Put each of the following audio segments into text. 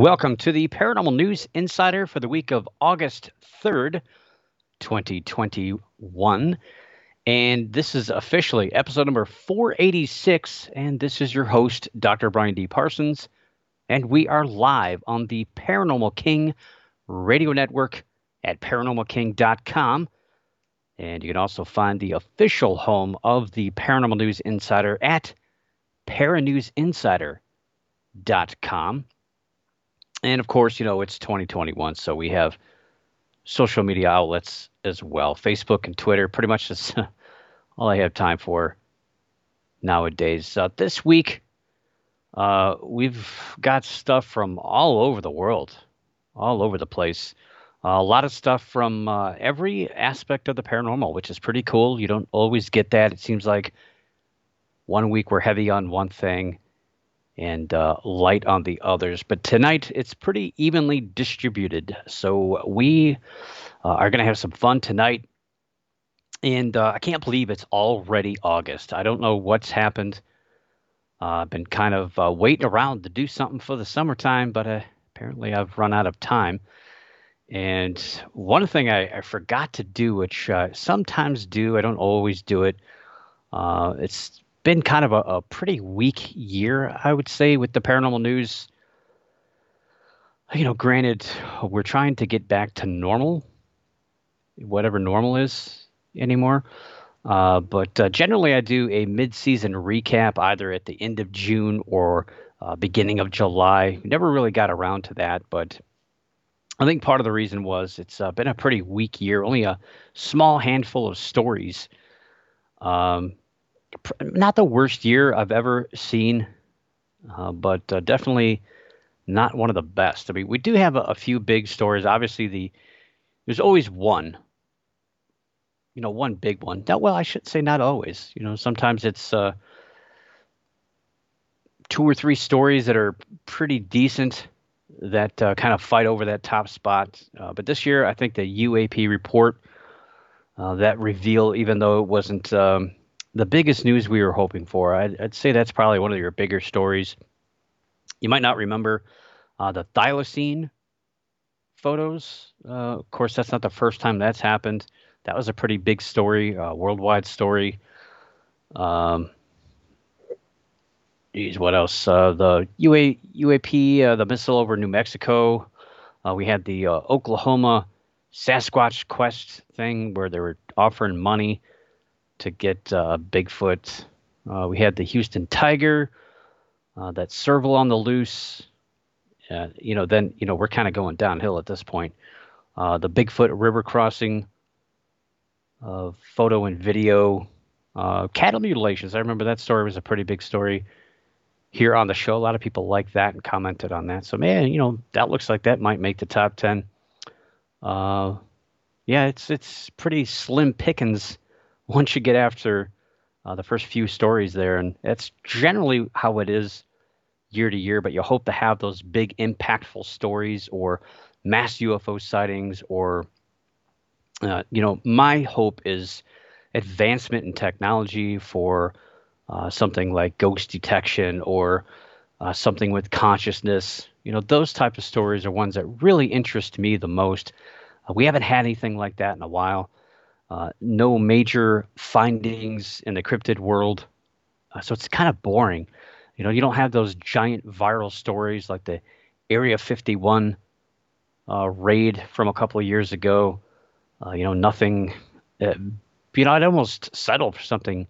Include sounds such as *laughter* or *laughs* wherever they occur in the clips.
Welcome to the Paranormal News Insider for the week of August 3rd, 2021. And this is officially episode number 486. And this is your host, Dr. Brian D. Parsons. And we are live on the Paranormal King radio network at paranormalking.com. And you can also find the official home of the Paranormal News Insider at paranewsinsider.com and of course, you know, it's 2021, so we have social media outlets as well Facebook and Twitter, pretty much that's *laughs* all I have time for nowadays. Uh, this week, uh, we've got stuff from all over the world, all over the place. Uh, a lot of stuff from uh, every aspect of the paranormal, which is pretty cool. You don't always get that. It seems like one week we're heavy on one thing and uh, light on the others. But tonight it's pretty evenly distributed. So we uh, are going to have some fun tonight. And uh, I can't believe it's already August. I don't know what's happened. Uh, I've been kind of uh, waiting around to do something for the summertime, but uh, apparently I've run out of time. And one thing I, I forgot to do, which I sometimes do, I don't always do it. it's been kind of a, a pretty weak year, I would say, with the paranormal news. You know, granted, we're trying to get back to normal, whatever normal is anymore. Uh, but uh, generally, I do a mid-season recap either at the end of June or uh, beginning of July. Never really got around to that, but I think part of the reason was it's uh, been a pretty weak year. Only a small handful of stories um, not the worst year I've ever seen, uh, but uh, definitely not one of the best. I mean, we do have a, a, few big stories. Obviously, the there's always one, you know, one big one. Not, well, I should say not always. You know, sometimes it's uh, two or three stories that are pretty decent that uh, kind of fight over that top spot. Uh, but this year, I think the UAP report uh, that reveal, even though it wasn't. Um, the biggest news we were hoping for. I'd, I'd, say that's probably one of your bigger stories. You might not remember uh, the thylacine photos. Uh, of course, that's not the first time that's happened. That was a pretty big story, uh, worldwide story. Um, geez, what else? Uh, the UA, UAP, uh, the missile over New Mexico. Uh, we had the Oklahoma Sasquatch Quest thing where they were offering money to get uh, Bigfoot. Uh, we had the Houston Tiger, uh, that serval on the loose. Uh, you know, then you know we're kind of going downhill at this point. Uh, the Bigfoot river crossing uh, photo and video, cattle mutilations. I remember that story was a pretty big story here on the show. A lot of people liked that and commented on that. So man, you know that looks like that might make the top ten. Yeah, it's it's pretty slim pickings once you get after uh, the first few stories there, and that's generally how it is year to year. But you hope to have those big, impactful stories or mass UFO sightings, or uh, you know, my hope is advancement in technology for uh, something like ghost detection or uh, something with consciousness. You know, those type of stories are ones that really interest me the most. Uh, we haven't had anything like that in a while. Uh, no major findings in the cryptid world. Uh, so it's kind of boring. You know, you don't have those giant viral stories like the Area 51 uh, raid from a couple of years ago. Uh, you know, nothing. Uh, you know, I'd almost settle for something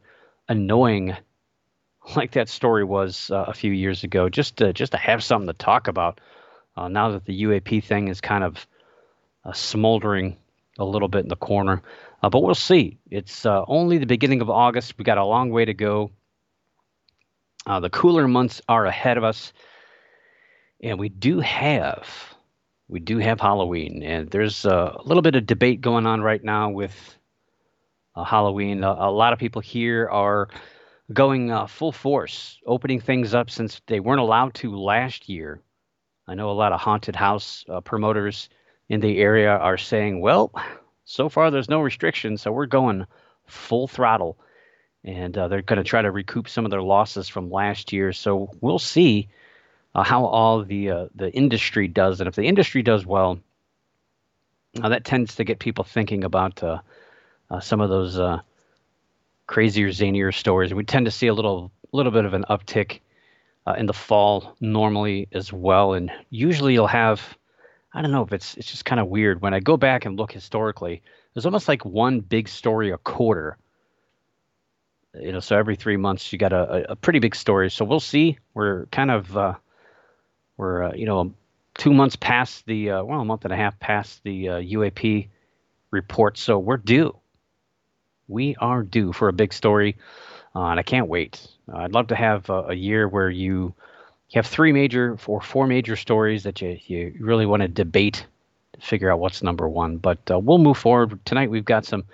annoying *laughs* like that story was a few years ago, just to just to have something to talk about. now that the UAP thing is kind of smoldering a little bit in the corner. Uh, but we'll see. It's uh, only the beginning of August. We got a long way to go. Uh, the cooler months are ahead of us, and we do have we do have Halloween, and there's uh, a little bit of debate going on right now with uh, Halloween. A, a, lot of people here are going uh, full force, opening things up since they weren't allowed to last year. I know a lot of haunted house uh, promoters in the area are saying, well, so far there's no restrictions, so we're going full throttle. And uh, they're going to try to recoup some of their losses from last year. So we'll see uh, how all the uh, the industry does. And if the industry does well, uh, that tends to get people thinking about uh, uh, some of those crazier, zanier stories. We tend to see a little little bit of an uptick in the fall normally as well. And usually you'll have I don't know if it's it's just kind of weird when I go back and look historically. There's almost like one big story a quarter. You know, so every three months you got a, a pretty big story. So we'll see. We're kind of uh, we're uh, you know two months past the uh, well a month and a half past the UAP uh, report. So we're due. We are due for a big story, uh, and I can't wait. I'd love to have a year where you you have three major or four major stories that you, you really want to debate to figure out what's number one. But uh, we'll move forward. Tonight we've got some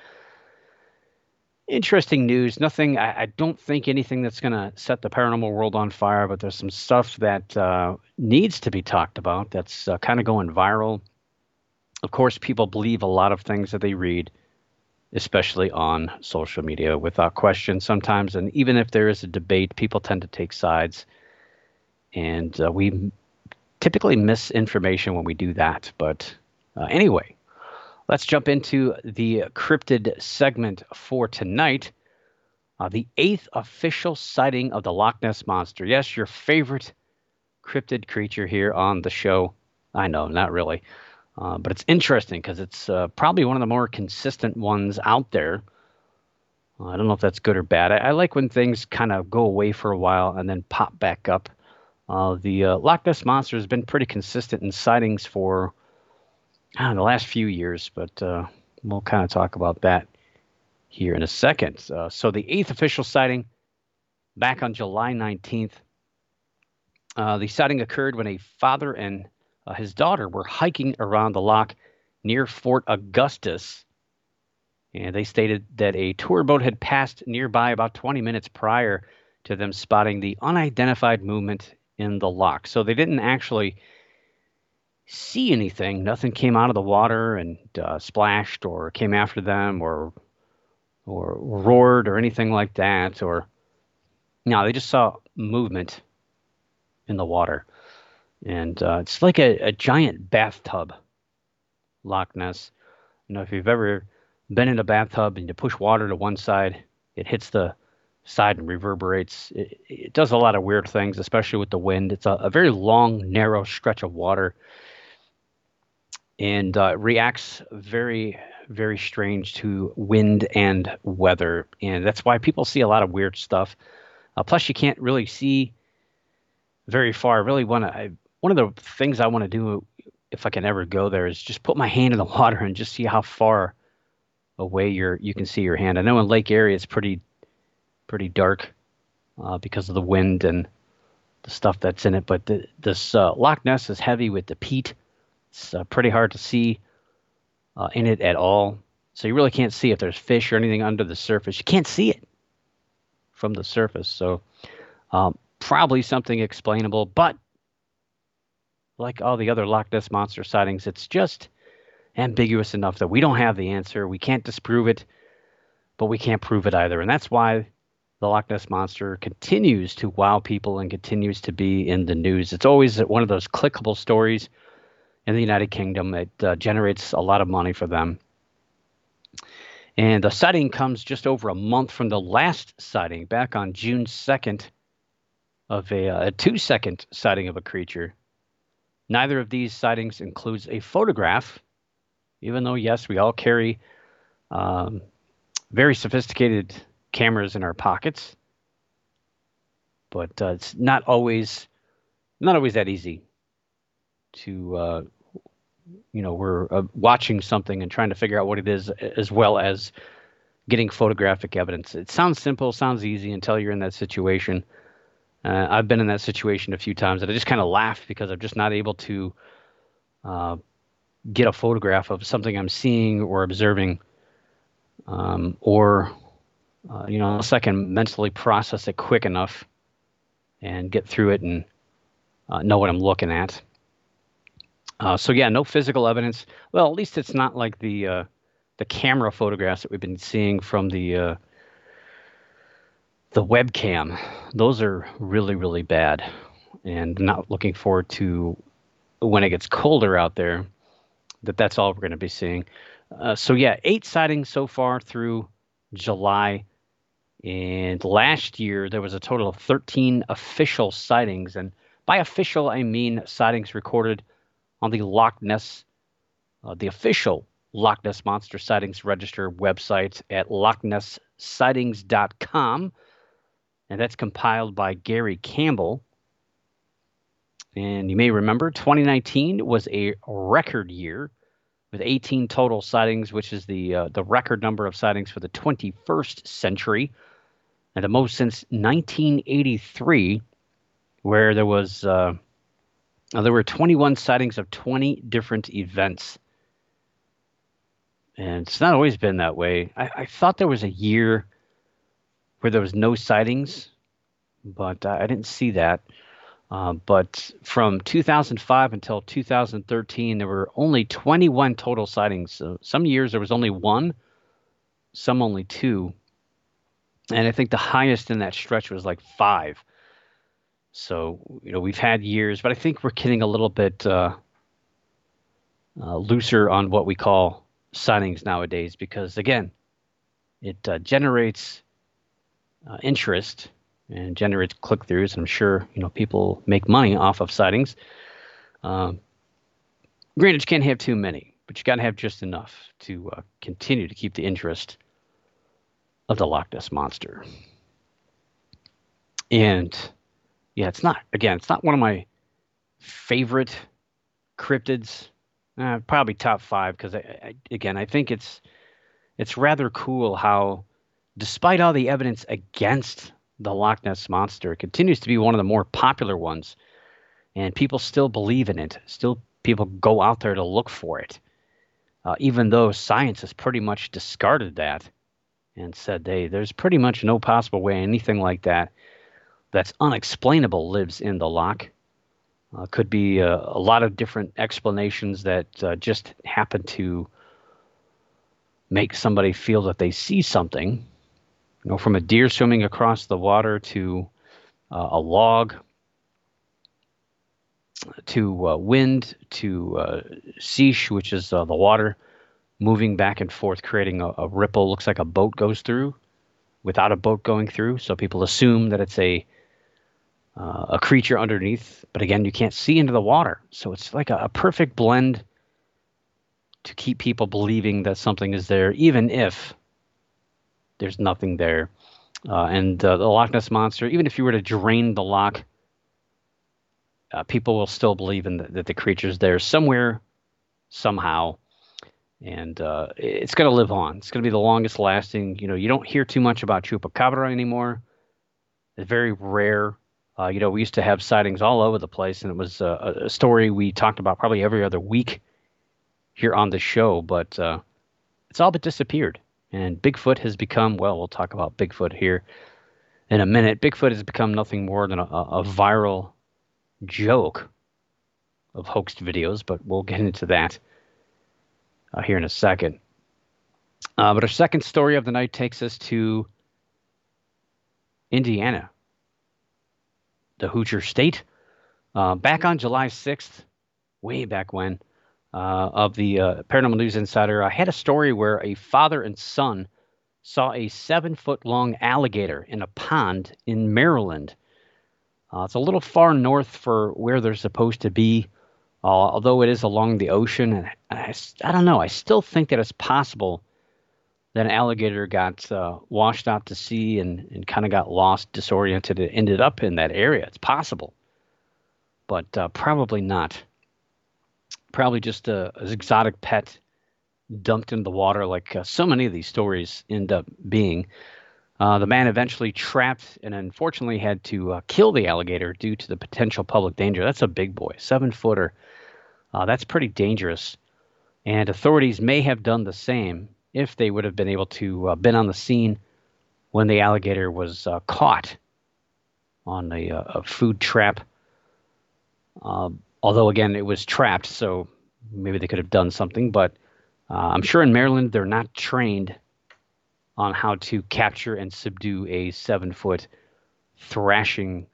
interesting news. Nothing, I, I don't think anything that's going to set the paranormal world on fire, but there's some stuff that uh, needs to be talked about that's uh, kind of going viral. Of course, people believe a lot of things that they read, especially on social media, without question sometimes. And even if there is a debate, people tend to take sides and uh, we typically miss information when we do that. But uh, anyway, let's jump into the cryptid segment for tonight. Uh, the eighth official sighting of the Loch Ness monster. Yes, your favorite cryptid creature here on the show. I know, not really. Uh, but it's interesting because it's uh, probably one of the more consistent ones out there. Uh, I don't know if that's good or bad. I, I like when things kind of go away for a while and then pop back up. Uh, the uh, Loch Ness monster has been pretty consistent in sightings for the last few years, but uh, we'll kind of talk about that here in a second. Uh, so the eighth official sighting back on July 19th. Uh, the sighting occurred when a father and uh, his daughter were hiking around the loch near Fort Augustus. And they stated that a tour boat had passed nearby about 20 minutes prior to them spotting the unidentified movement in the loch. So they didn't actually see anything. Nothing came out of the water and uh, splashed or came after them or or roared or anything like that. Or no, they just saw movement in the water, and uh, it's like a, a giant bathtub. Loch Ness. You know, if you've ever been in a bathtub and you push water to one side, it hits the side and reverberates. It, it, does a lot of weird things, especially with the wind. It's a, a very long, narrow stretch of water and uh, reacts very, very strange to wind and weather. And that's why people see a lot of weird stuff. Uh, plus, you can't really see very far. I really want to. One of the things I want to do, if I can ever go there, is just put my hand in the *laughs* water and just see how far away you you can see your hand. I know in Lake Erie it's pretty pretty dark uh, because of the wind and the stuff that's in it. But the, this uh, Loch Ness is heavy with the peat. It's uh, pretty hard to see uh, in it at all. So you really can't see if there's fish or anything under the surface. You can't see it from the surface. So um, probably something explainable. But like all the other Loch Ness monster sightings, it's just ambiguous enough that we don't have the answer. We can't disprove it, but we can't prove it either. And that's why the Loch Ness Monster continues to wow people and continues to be in the news. It's always one of those clickable stories in the United Kingdom. It uh, generates a lot of money for them. And the sighting comes just over a month from the last sighting, back on June 2nd, of a, uh, a two second sighting of a creature. Neither of these sightings includes a photograph, even though, yes, we all carry um, very sophisticated cameras in our pockets, but uh, it's not always not always that easy to uh, you know we're uh, watching something and trying to figure out what it is as well as getting photographic evidence. It sounds simple, sounds easy until you're in that situation. Uh, I've been in that situation a few times, and I just kind of laugh because I'm just not able to uh, get a photograph of something I'm seeing or observing um, or uh, you know, unless I can mentally process it quick enough and get through it and uh, know what I'm looking at. Uh, so yeah, no physical evidence. Well, at least it's not like the uh, the camera photographs that we've been seeing from the uh, the webcam. Those are really really bad, and not looking forward to when it gets colder out there. That that's all we're going to be seeing. Uh, so yeah, eight sightings so far through July. And last year, there was a total of 13 official sightings. And by official, I mean sightings recorded on the Loch Ness, uh, the official Loch Ness Monster Sightings Register website at lochnessightings.com. And that's compiled by Gary Campbell. And you may remember 2019 was a record year with 18 total sightings, which is the uh, the record number of sightings for the 21st century, and the most since 1983, where there was uh, there were 21 sightings of 20 different events. And it's not always been that way. I, I thought there was a year where there was no sightings, but I didn't see that. Uh, but from 2005 until 2013, there were only 21 total sightings. So some years there was only one, some only two. And I think the highest in that stretch was like five. So, you know, we've had years, but I think we're getting a little bit uh, uh, looser on what we call sightings nowadays because, again, it uh, generates uh, interest and generates click throughs. And I'm sure you know people make money off of sightings. Um, granted, you can't have too many, but you got to have just enough to uh, continue to keep the interest of the Loch Ness monster. And yeah, it's not again, it's not one of my favorite cryptids. Uh, probably top five because again, I think it's it's rather cool how, despite all the evidence against the Loch Ness monster. Continues to be one of the more popular ones, and people still believe in it. Still, people go out there to look for it, uh, even though science has pretty much discarded that and said, "Hey, there's pretty much no possible way anything like that that's unexplainable lives in the loch." Uh, could be uh, a lot of different explanations that uh, just happen to make somebody feel that they see something you know, from a deer swimming across the water to uh, a log to uh, wind to uh, which is uh, the water moving back and forth, creating a, a, ripple. Looks like a boat goes through without a boat going through. So people assume that it's a uh, a creature underneath, but again, you can't see into the water. So it's like a, a perfect blend to keep people believing that something is there, even if there's nothing there. Uh, and uh, the Loch Ness monster, even if you were to drain the loch, uh, people will still believe in the, that the creature's there somewhere, somehow, and uh, it's going to live on. It's going to be the longest lasting. You know, you don't hear too much about chupacabra anymore. It's very rare. Uh, you know, we used to have sightings all over the place, and it was uh, a story we talked about probably every other week here on the show, but it's all but disappeared. And Bigfoot has become, well, we'll talk about Bigfoot here in a minute. Bigfoot has become nothing more than a, a viral joke of hoaxed videos, but we'll get into that uh, here in a second. Uh, but our second story of the night takes us to Indiana, the Hoosier State. Uh, back on July 6th, way back when, uh, of the uh, Paranormal News Insider, I had a story where a father and son saw a seven foot long alligator in a pond in Maryland. Uh, it's a little far north for where they're supposed to be, uh, although it is along the ocean. And I, I, don't know, I still think that it's possible that an alligator got uh, washed out to sea and, and kind of got lost, disoriented, and ended up in that area. It's possible, but uh, probably not probably just a, a exotic pet dumped in the water, like uh, so many of these stories end up being. Uh, the man eventually trapped and unfortunately had to uh, kill the alligator due to the potential public danger. That's a big boy, seven footer. Uh, that's pretty dangerous. And authorities may have done the same if they would have been able to uh, been on the scene when the alligator was uh, caught on a, a food trap. Um, although again, it was trapped, so maybe they could have done something. But uh, I'm sure in Maryland they're not trained on how to capture and subdue a seven foot thrashing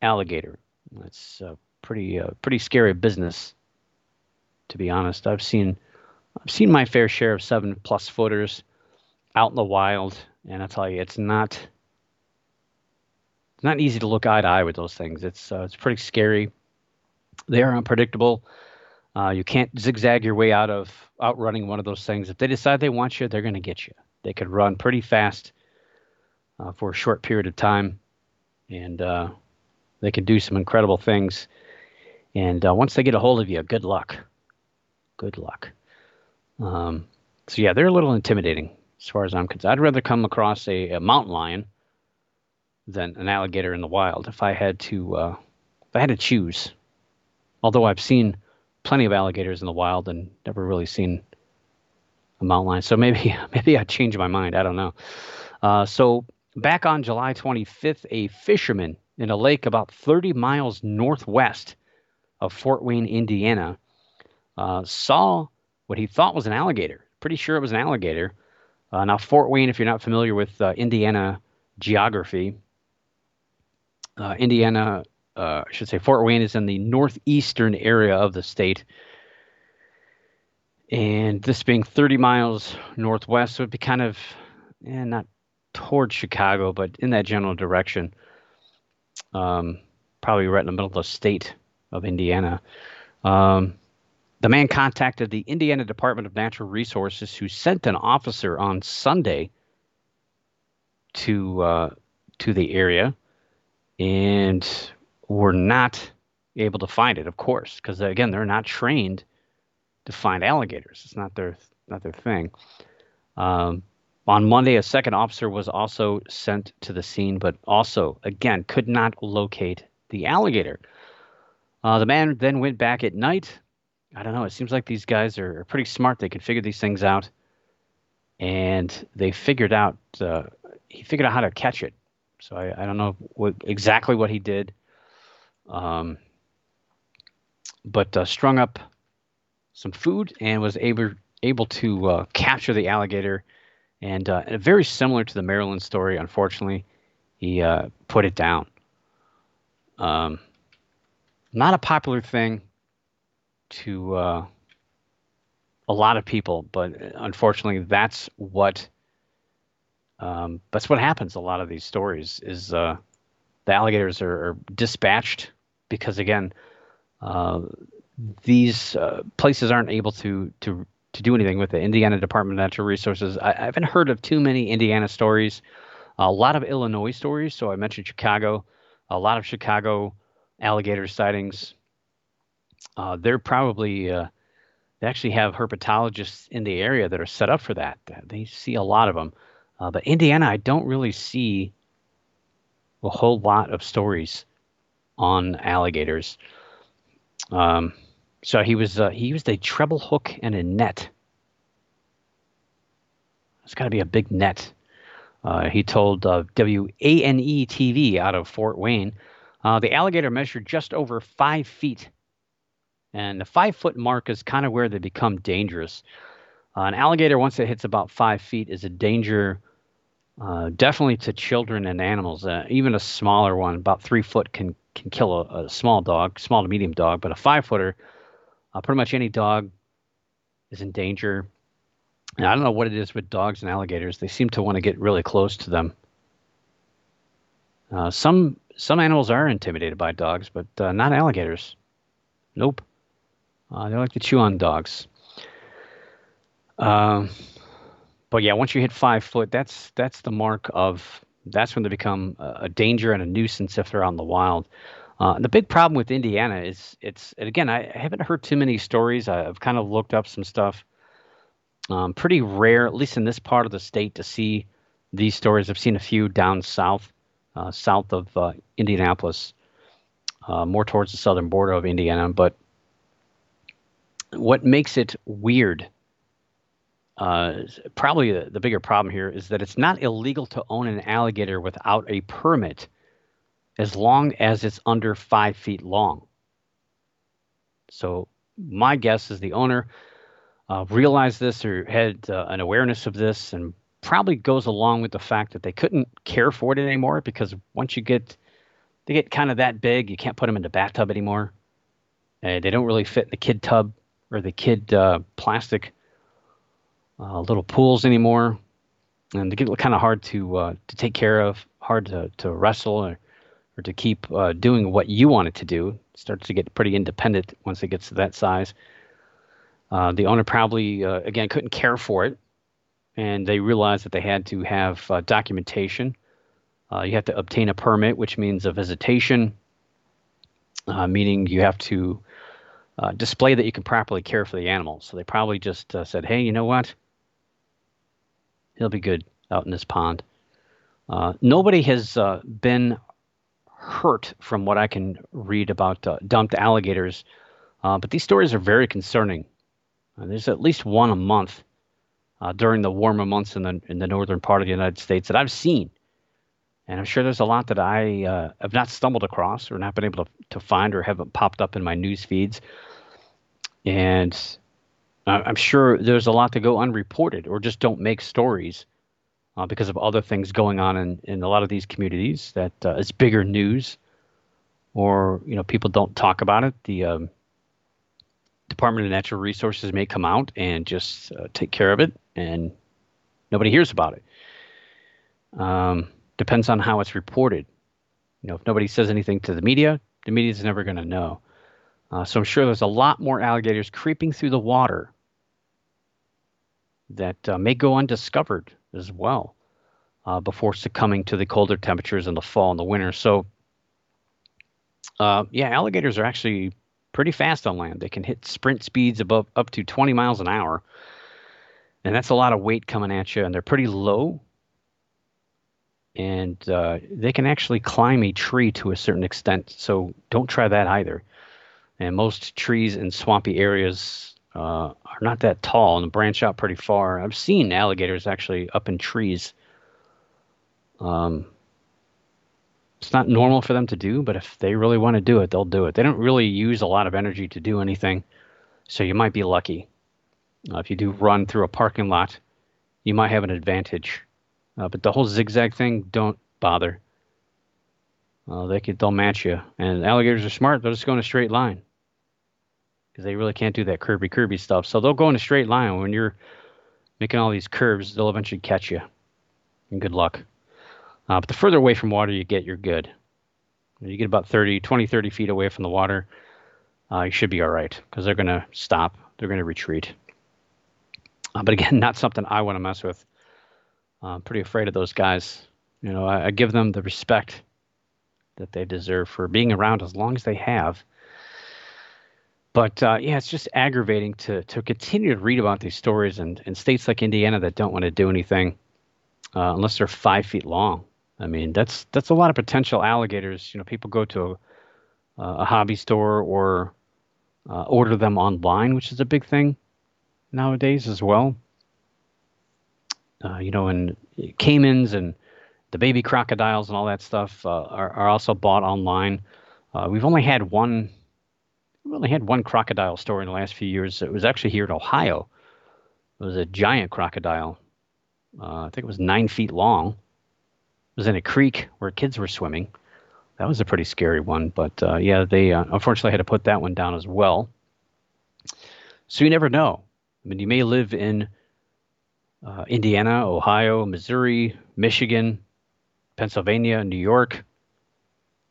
alligator. That's pretty uh, pretty scary business, to be honest. I've seen I've seen my fair share of seven plus footers out in the wild, and I tell you, it's not it's not easy to look eye to eye with those things. It's uh, it's pretty scary. They are unpredictable. Uh, you can't zigzag your way out of outrunning one of those things. If they decide they want you, they're going to get you. They could run pretty fast uh, for a short period of time, and uh, they can do some incredible things. And uh, once they get a hold of you, good luck. Good luck. Um, so yeah, they're a little intimidating as far as I'm concerned. I'd rather come across a, a mountain lion than an alligator in the wild if I had to uh, if I had to choose. Although I've seen plenty of alligators in the wild and never really seen a mountain lion. So maybe *laughs* maybe I changed my mind. I don't know. Uh, so back on July 25th, a fisherman in a lake about 30 miles northwest of Fort Wayne, Indiana, uh, saw what he thought was an alligator. Pretty sure it was an alligator. Uh, now, Fort Wayne, if you're not familiar with uh, Indiana geography, uh, Indiana uh, I should say Fort Wayne is in the northeastern area of the state. And this being 30 miles northwest, so it'd be kind of, eh, not towards Chicago, but in that general direction. Um, probably right in the middle of the state of Indiana. Um, the man contacted the Indiana Department of Natural Resources, who sent an officer on Sunday to uh, to the area, and were not able to find it, of course, because again, they're not trained to find alligators. It's not their not their thing. Um, on Monday, a second officer was also sent to the scene, but also again could not locate the alligator. Uh, the man then went back at night. I don't know. It seems like these guys are, pretty smart. They can figure these things out, and they figured out. Uh, he figured out how to catch it. So I, I don't know what, exactly what he did. Um, but uh, strung up some food and was able able to uh, capture the alligator. And, uh, very similar to the Maryland story, unfortunately, he uh, put it down. Um, not a popular thing to uh, a lot of people, but unfortunately, that's what um, that's what happens. A lot of these stories is uh, the alligators are, are dispatched because again, uh, these uh, places aren't able to to to do anything with the Indiana Department of Natural Resources. I, I haven't heard of too many Indiana stories. A lot of Illinois stories. So I mentioned Chicago. A lot of Chicago alligator sightings. Uh, they're probably uh, they actually have herpetologists in the area that are set up for that. They see a lot of them. Uh, but Indiana, I don't really see a whole lot of stories on alligators. Um, so he was uh, he used a treble hook and a net. It's got to be a big net. Uh, he told uh, WANE TV out of Fort Wayne, uh, the alligator measured just over five feet, and the five foot mark is kind of where they become dangerous. Uh, an alligator, once it hits about five feet, is a danger uh, definitely to children and animals. Uh, even a smaller one, about three foot, can can kill a, a small dog, small to medium dog, but a five footer, uh, pretty much any dog is in danger. And I don't know what it is with dogs and alligators; they seem to want to get really close to them. Uh, some some animals are intimidated by dogs, but uh, not alligators. Nope. they like to chew on dogs. Um, but yeah, once you hit five foot, that's that's the mark of that's when they become a danger and a nuisance if they're out in the wild. Uh, the big problem with Indiana is it's again I haven't heard too many stories. I've kind of looked up some stuff. Um, pretty rare, at least in this part of the state, to see these stories. I've seen a few down south, uh, south of uh, Indianapolis, uh, more towards the southern border of Indiana. But what makes it weird uh, probably the, the bigger problem here is that it's not illegal to own an alligator without a permit as long as it's under five feet long. So my guess is the owner uh, realized this or had uh, an awareness of this and probably goes along with the fact that they couldn't care for it anymore because once you get they get kind of that big, you can't put them in the bathtub anymore. Uh, they don't really fit in the kid tub or the kid uh, plastic uh, little pools anymore, and they get kind of hard to uh, to take care of, hard to, to wrestle or, or to keep uh, doing what you want it to do. It starts to get pretty independent once it gets to that size. Uh, the owner probably again couldn't care for it, and they realized that they had to have documentation. you have to obtain a permit, which means a visitation, meaning you have to uh, display that you can properly care for the animals. So they probably just uh, said, hey, you know what? He'll be good out in this pond. Uh, nobody has uh, been hurt from what I can read about uh, dumped alligators, uh, but these stories are very concerning. there's at least one a month during the warmer months in the in the northern part of the United States that I've seen, and I'm sure there's a lot that I have not stumbled across or not been able to, to find or haven't popped up in my news feeds. And I'm sure there's a lot to go unreported or just don't make stories uh, because of other things going on in, in a lot of these communities that uh, is bigger news or you know people don't talk about it. The um, Department of Natural Resources may come out and just uh, take care of it, and nobody hears about it. Um, depends on how it's reported. You know, if nobody says anything to the media, the media is never going to know. Uh, so I'm sure there's a lot more alligators creeping through the water that uh, may go undiscovered as well uh, before succumbing to the colder temperatures in the fall and the winter. So, uh, yeah, alligators are actually pretty fast on land. They can hit sprint speeds above up to 20 miles an hour, and that's a lot of weight coming at you. And they're pretty low, and uh, they can actually climb a tree to a certain extent. So don't try that either. And most trees in swampy areas uh, are not that tall and branch out pretty far. I've seen alligators actually up in trees. Um, it's not normal for them to do, but if they really want to do it, they'll do it. They don't really use a lot of energy to do anything, so you might be lucky. Uh, if you do run through a parking lot, you might have an advantage. Uh, but the whole zigzag thing, don't bother. Uh, they could, they'll match you. And alligators are smart; they'll just go in a straight line because they really can't do that curvy, curvy stuff. So they'll go in a straight line. When you're making all these curves, they'll eventually catch you. And good luck. Uh, but the further away from water you get, you're good. You get about 30, 20, 30 feet away from the water, uh, you should be all right because they're going to stop. They're going to retreat. Uh, but again, *laughs* not something I want to mess with. Uh, I'm pretty afraid of those guys. You know, I, I give them the respect that they deserve for being around as long as they have but uh, yeah, it's just aggravating to to continue to read about these stories in, in states like Indiana that don't want to do anything uh, unless they're five feet long. I mean, that's that's a lot of potential alligators. You know, people go to a, a hobby store or uh, order them online, which is a big thing nowadays as well. Uh, you know, and caimans and the baby crocodiles and all that stuff uh, are, are also bought online. Uh, we've only had one we only had one crocodile story in the last few years. It was actually here in Ohio. It was a giant crocodile. Uh, I think it was nine feet long. It was in a creek where kids were swimming. That was a pretty scary one. But uh, yeah, they uh, unfortunately had to put that one down as well. So you never know. I mean, you may live in uh, Indiana, Ohio, Missouri, Michigan, Pennsylvania, New York,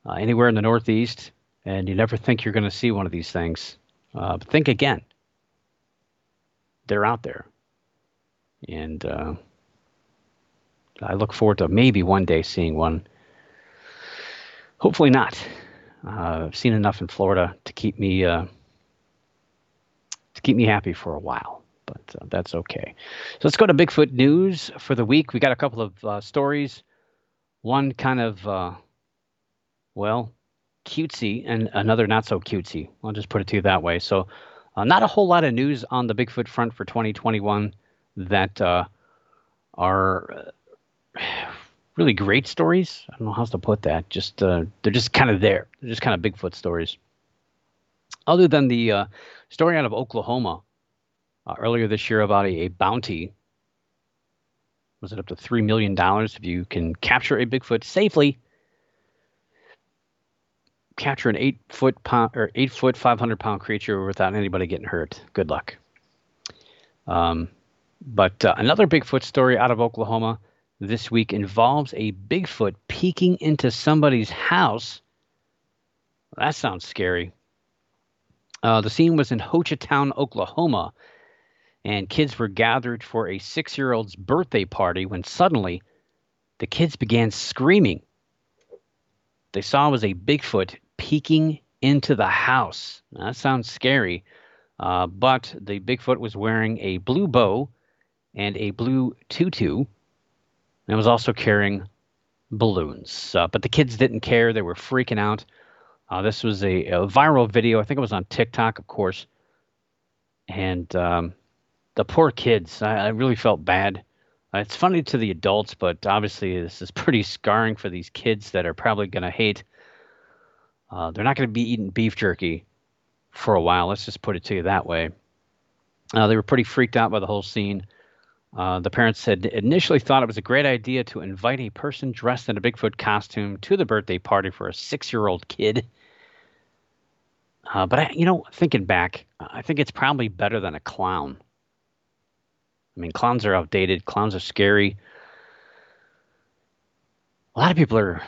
uh, anywhere in the Northeast and you never think you're going to see one of these things. Uh, but think again. They're out there. And uh, I look forward to maybe one day seeing one. Hopefully not. Uh, I've seen enough in Florida to keep me uh, to keep me happy for a while, but uh, that's okay. So let's go to Bigfoot news for the week. We got a couple of uh, stories. One kind of well, cutesy and another not so cutesy. I'll just put it to you that way. So, uh, not a whole lot of news on the Bigfoot front for 2021. that uh, are uh, *sighs* really great stories. I don't know how else to put that. Just uh, they're just kind of there. They're just kind of Bigfoot stories. Other than the uh, story out of Oklahoma uh, earlier this year about a, a bounty was it up to three million dollars if you can capture a Bigfoot safely? Capture an eight foot pound or eight foot five hundred pound creature without anybody getting hurt. Good luck. Um, but uh, another Bigfoot story out of Oklahoma this week involves a Bigfoot peeking into somebody's house. That sounds scary. Uh, the scene was in Hochatown, Oklahoma, and kids were gathered for a six year old's birthday party when suddenly the kids began screaming. They saw was a Bigfoot peeking into the house. Now, that sounds scary, uh, but the Bigfoot was wearing a blue bow and a blue tutu, and was also carrying balloons. Uh, but the kids didn't care; they were freaking out. Uh, this was a, a, viral video. I think it was on TikTok, of course, and um, the poor kids. I, I really felt bad. Uh, it's funny to the adults, but obviously this is pretty scarring for these kids that are probably going to hate. Uh, they're not going to be eating beef jerky for a while. Let's just put it to you that way. Uh, they were pretty freaked out by the whole scene. Uh, the parents had initially thought it was a great idea to invite a person dressed in a Bigfoot costume to the birthday party for a six-year-old kid. Uh, but I, you know, thinking back, I think it's probably better than a clown. I mean, clowns are outdated. Clowns are scary. A lot of people are,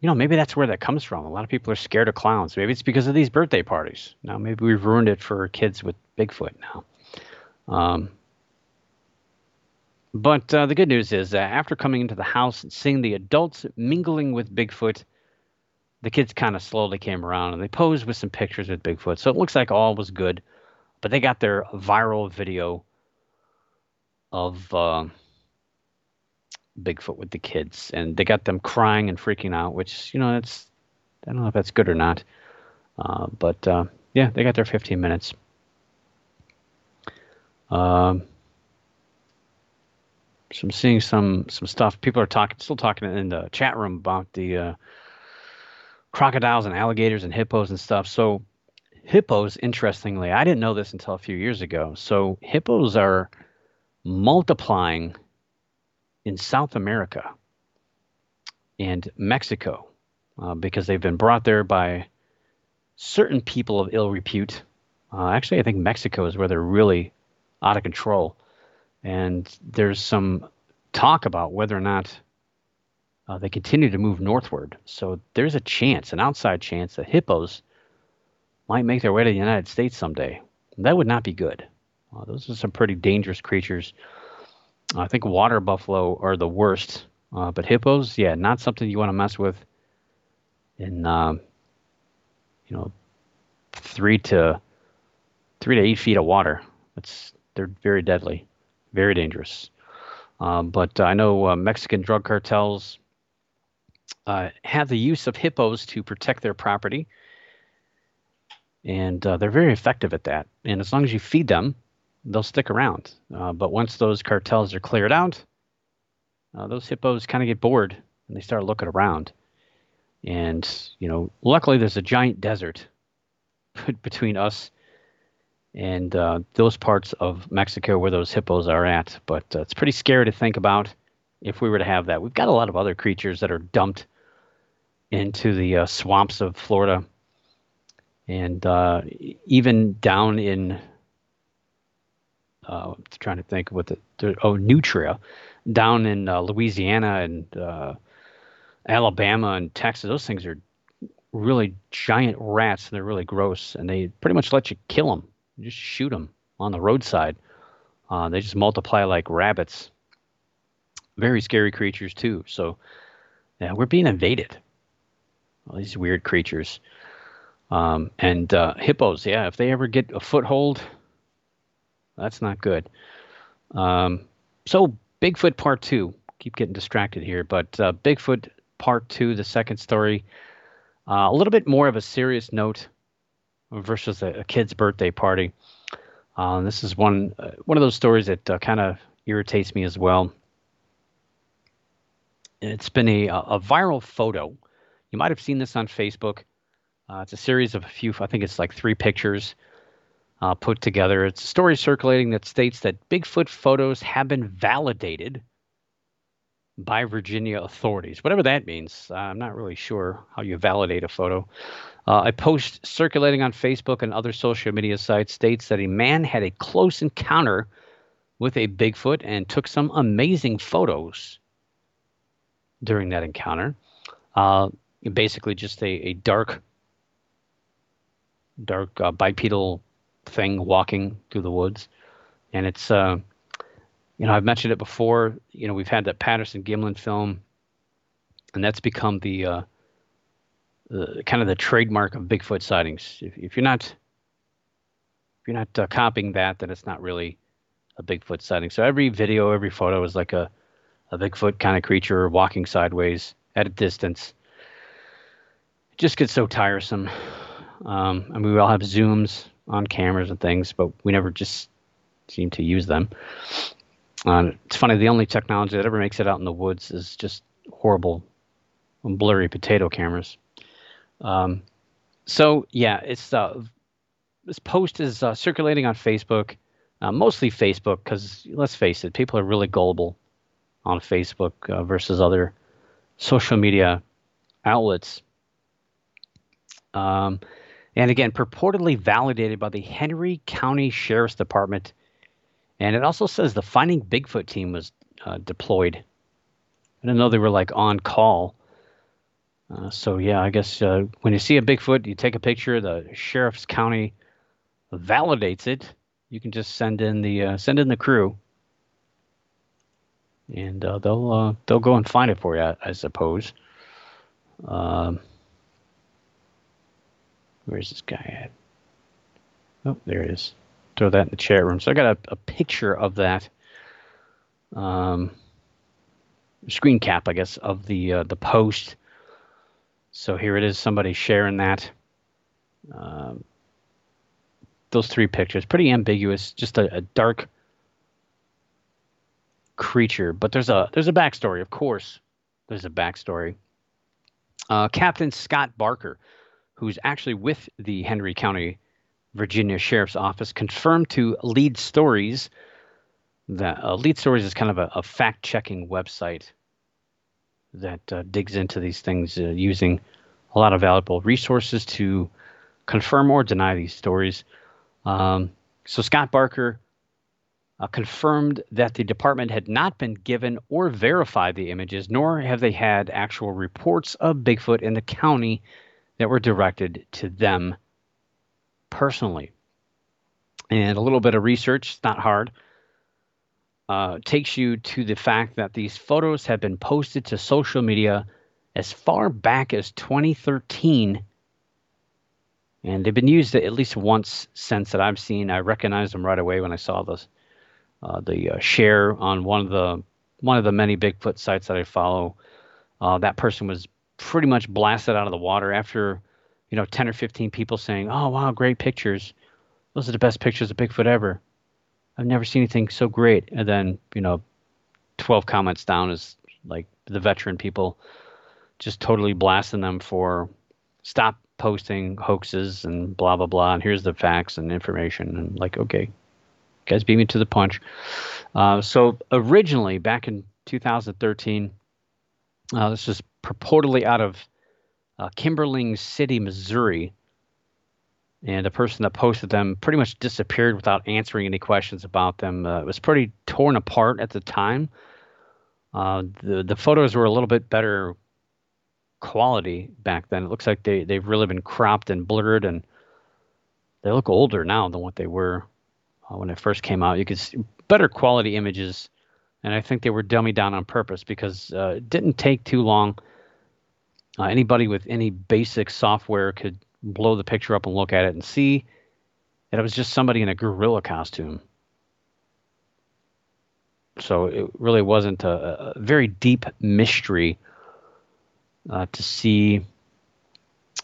you know, maybe that's where that comes from. A lot of people are scared of clowns. Maybe it's because of these birthday parties. Now, maybe we've ruined it for kids with Bigfoot now. Um, but uh, the good news is after coming into the house and seeing the adults mingling with Bigfoot, the kids kind of slowly came around and they posed with some pictures with Bigfoot. So it looks like all was good. But they got their viral video of uh, Bigfoot with the kids, and they got them crying and freaking out. Which you know, that's I don't know if that's good or not, uh, but uh, yeah, they got their 15 minutes. Um, so I'm seeing some some stuff. People are talking, still talking in the chat room about the uh, crocodiles and alligators and hippos and stuff. So hippos, interestingly, I didn't know this until a few years ago. So hippos are multiplying in South America and Mexico uh, because they've been brought there by certain people of ill repute. Uh, actually, I think Mexico is where they're really out of control. And there's some talk about whether or not uh, they continue to move northward. So there's a chance, an outside chance, that hippos might make their way to the United States someday. That would not be good. Uh, those are some pretty dangerous creatures. I think water buffalo are the worst, uh, but hippos, yeah, not something you want to mess with. In um, you know, three to three to eight feet of water. That's they're very deadly, very dangerous. Um, but I know uh, Mexican drug cartels uh, have the use of hippos to protect their property, and uh, they're very effective at that. And as long as you feed them, they'll stick around. Uh, but once those cartels are cleared out, uh, those hippos kind of get bored and they start looking around. And, you know, luckily there's a giant desert *laughs* between us and uh, those parts of Mexico where those hippos are at. But uh, it's pretty scary to think about if we were to have that. We've got a lot of other creatures that are dumped into the uh, swamps of Florida. And uh, even down in uh, trying to think what the, the oh nutria down in uh, Louisiana and uh, Alabama and Texas. Those things are really giant rats, and they're really gross. And they pretty much let you kill them, you just shoot them on the roadside. Uh, they just multiply like rabbits. Very scary creatures too. So yeah, we're being invaded. All these weird creatures. Um, and uh, hippos, yeah, if they ever get a foothold that's not good. Um, so Bigfoot Part Two. Keep getting distracted here, but uh, Bigfoot Part Two, the second story, uh, a little bit more of a serious note versus a, a kid's birthday party. Uh, this is one uh, one of those stories that uh, kind of irritates me as well. It's been a, a viral photo. You might have seen this on Facebook. Uh, it's a series of a few, I think it's like three pictures uh, put together. It's a story circulating that states that Bigfoot photos have been validated by Virginia authorities. Whatever that means, I'm not really sure how you validate a photo. Uh, a post circulating on Facebook and other social media sites states that a man had a close encounter with a Bigfoot and took some amazing photos during that encounter. Uh, basically, just a, a dark, dark uh, bipedal thing walking through the woods, and it's uh, you know I've mentioned it before. You know we've had that Patterson Gimlin film, and that's become the uh, the kind of the trademark of Bigfoot sightings. If, if you're not if you're not uh, copying that, then it's not really a Bigfoot sighting. So every video, every photo is like a a Bigfoot kind of creature walking sideways at a distance. It just gets so tiresome. Um, I mean, we all have zooms on cameras and things, but we never just seem to use them. Uh, it's funny, the only technology that ever makes it out in the woods is just horrible, blurry potato cameras. Um, so yeah, it's uh, this post is uh, circulating on Facebook, uh, mostly Facebook, because let's face it, people are really gullible on Facebook uh, versus other social media outlets. Um, and again, purportedly validated by the Henry County Sheriff's Department. And it also says the Finding Bigfoot team was uh, deployed. I didn't know they were like on call. Uh, so yeah, I guess uh, when you see a Bigfoot, you take a picture. The sheriff's county validates it. You can just send in the uh, send in the crew, and uh, they'll uh, they'll go and find it for you, I, I suppose. Um, Where's this guy at? Oh, there it is. Throw that in the chat room. So I got a, a picture of that um, screen cap, I guess, of the uh, the post. So here it is. Somebody sharing that. Um, those three pictures, pretty ambiguous. Just a, a dark creature, but there's a there's a backstory, of course. There's a backstory. Uh, Captain Scott Barker who's actually with the Henry County, Virginia Sheriff's Office, confirmed to Lead Stories that uh, Lead Stories is kind of a, a fact checking website that uh, digs into these things uh, using a lot of valuable resources to confirm or deny these stories. Um, so Scott Barker uh, confirmed that the department had not been given or verified the images, nor have they had actual reports of Bigfoot in the county that were directed to them personally. And a little bit of research, it's not hard, uh, takes you to the fact that these photos have been posted to social media as far back as 2013. And they've been used at least once since that I've seen. I recognized them right away when I saw this, uh, the uh, share on one of the one of the many Bigfoot sites that I follow. Uh, that person was pretty much blasted out of the water after, you know, 10 or 15 people saying, oh, wow, great pictures. Those are the best pictures of Bigfoot ever. I've never seen anything so great. And then, you know, 12 comments down is like the veteran people just totally blasting them for stop posting hoaxes and blah, blah, blah. And here's the facts and information. And like, okay, guys beat me to the punch. Uh, so originally, back in 2013, uh, this was purportedly out of uh, Kimberling City, Missouri. And the person that posted them pretty much disappeared without answering any questions about them. Uh, it was pretty torn apart at the time. Uh, the the photos were a little bit better quality back then. It looks like they they've really been cropped and blurred, and they look older now than what they were uh, when it first came out. You could see better quality images, and I think they were dummied down on purpose because uh, it didn't take too long uh, anybody with any basic software could blow the picture up and look at it and see that it was just somebody in a gorilla costume. So it really wasn't a, a very deep mystery uh, to see